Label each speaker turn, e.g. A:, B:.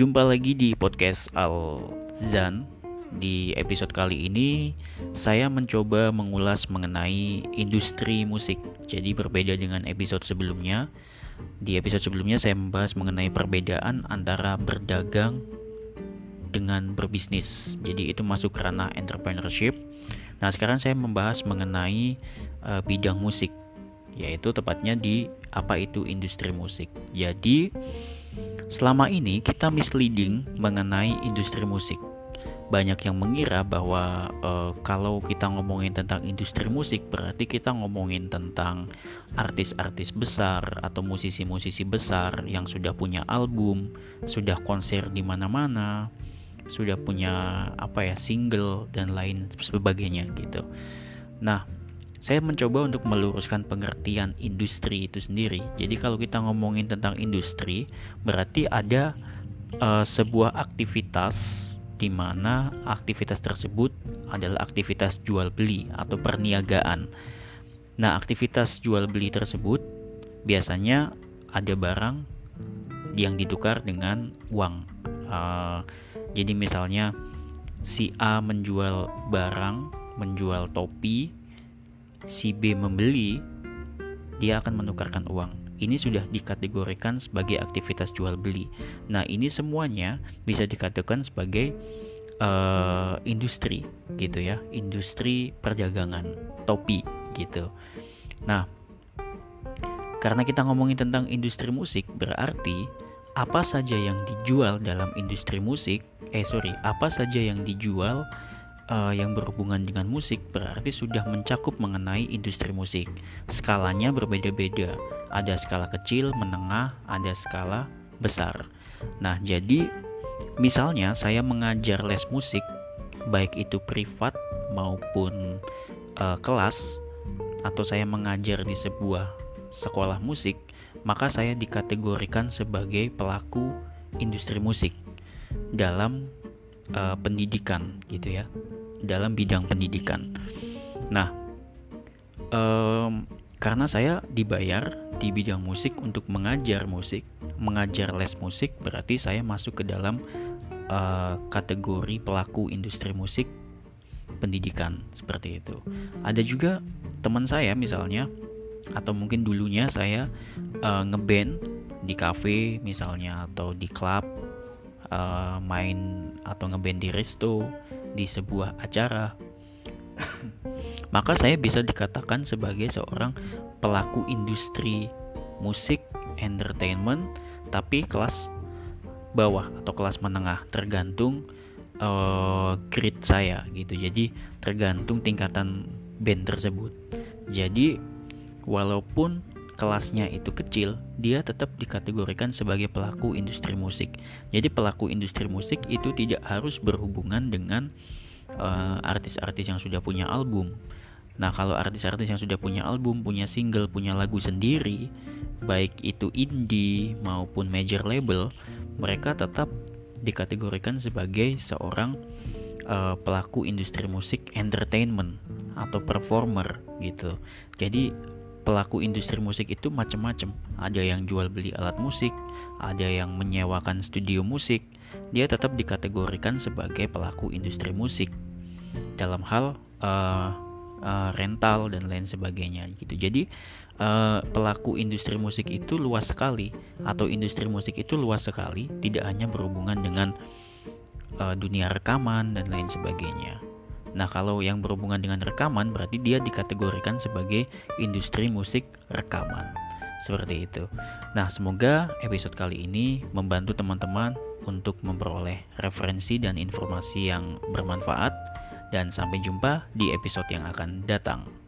A: Jumpa lagi di podcast Al Zan. Di episode kali ini saya mencoba mengulas mengenai industri musik. Jadi berbeda dengan episode sebelumnya. Di episode sebelumnya saya membahas mengenai perbedaan antara berdagang dengan berbisnis. Jadi itu masuk karena entrepreneurship. Nah, sekarang saya membahas mengenai uh, bidang musik yaitu tepatnya di apa itu industri musik. Jadi Selama ini kita misleading mengenai industri musik. Banyak yang mengira bahwa uh, kalau kita ngomongin tentang industri musik berarti kita ngomongin tentang artis-artis besar atau musisi-musisi besar yang sudah punya album, sudah konser di mana-mana, sudah punya apa ya single dan lain sebagainya gitu. Nah, saya mencoba untuk meluruskan pengertian industri itu sendiri. Jadi kalau kita ngomongin tentang industri, berarti ada uh, sebuah aktivitas di mana aktivitas tersebut adalah aktivitas jual beli atau perniagaan. Nah, aktivitas jual beli tersebut biasanya ada barang yang ditukar dengan uang. Uh, jadi misalnya si A menjual barang, menjual topi si B membeli, dia akan menukarkan uang. Ini sudah dikategorikan sebagai aktivitas jual beli. Nah, ini semuanya bisa dikatakan sebagai uh, industri, gitu ya, industri perdagangan topi, gitu. Nah, karena kita ngomongin tentang industri musik, berarti apa saja yang dijual dalam industri musik, eh sorry, apa saja yang dijual uh, yang berhubungan dengan musik berarti sudah mencakup mengenai industri musik. Skalanya berbeda-beda. Ada skala kecil, menengah, ada skala besar. Nah, jadi misalnya saya mengajar les musik baik itu privat maupun uh, kelas atau saya mengajar di sebuah sekolah musik, maka saya dikategorikan sebagai pelaku industri musik dalam uh, pendidikan gitu ya dalam bidang pendidikan. Nah, um, karena saya dibayar di bidang musik untuk mengajar musik, mengajar les musik, berarti saya masuk ke dalam uh, kategori pelaku industri musik pendidikan seperti itu. Ada juga teman saya misalnya, atau mungkin dulunya saya uh, ngeband di cafe misalnya atau di klub uh, main atau ngeband di resto di sebuah acara, maka saya bisa dikatakan sebagai seorang pelaku industri musik entertainment, tapi kelas bawah atau kelas menengah, tergantung uh, grade saya gitu. Jadi tergantung tingkatan band tersebut. Jadi walaupun kelasnya itu kecil, dia tetap dikategorikan sebagai pelaku industri musik. Jadi pelaku industri musik itu tidak harus berhubungan dengan eh, artis-artis uh, yang sudah punya album. Nah, kalau artis-artis yang sudah punya album, punya single, punya lagu sendiri, baik itu indie maupun major label, mereka tetap dikategorikan sebagai seorang uh, pelaku industri musik entertainment atau performer gitu. Jadi pelaku industri musik itu macam-macam. Ada yang jual beli alat musik, ada yang menyewakan studio musik. Dia tetap dikategorikan sebagai pelaku industri musik dalam hal uh, uh, rental dan lain sebagainya gitu. Jadi uh, pelaku industri musik itu luas sekali atau industri musik itu luas sekali, tidak hanya berhubungan dengan uh, dunia rekaman dan lain sebagainya. Nah, kalau yang berhubungan dengan rekaman berarti dia dikategorikan sebagai industri musik rekaman. Seperti itu. Nah, semoga episode kali ini membantu teman-teman untuk memperoleh referensi dan informasi yang bermanfaat dan sampai jumpa di episode yang akan datang.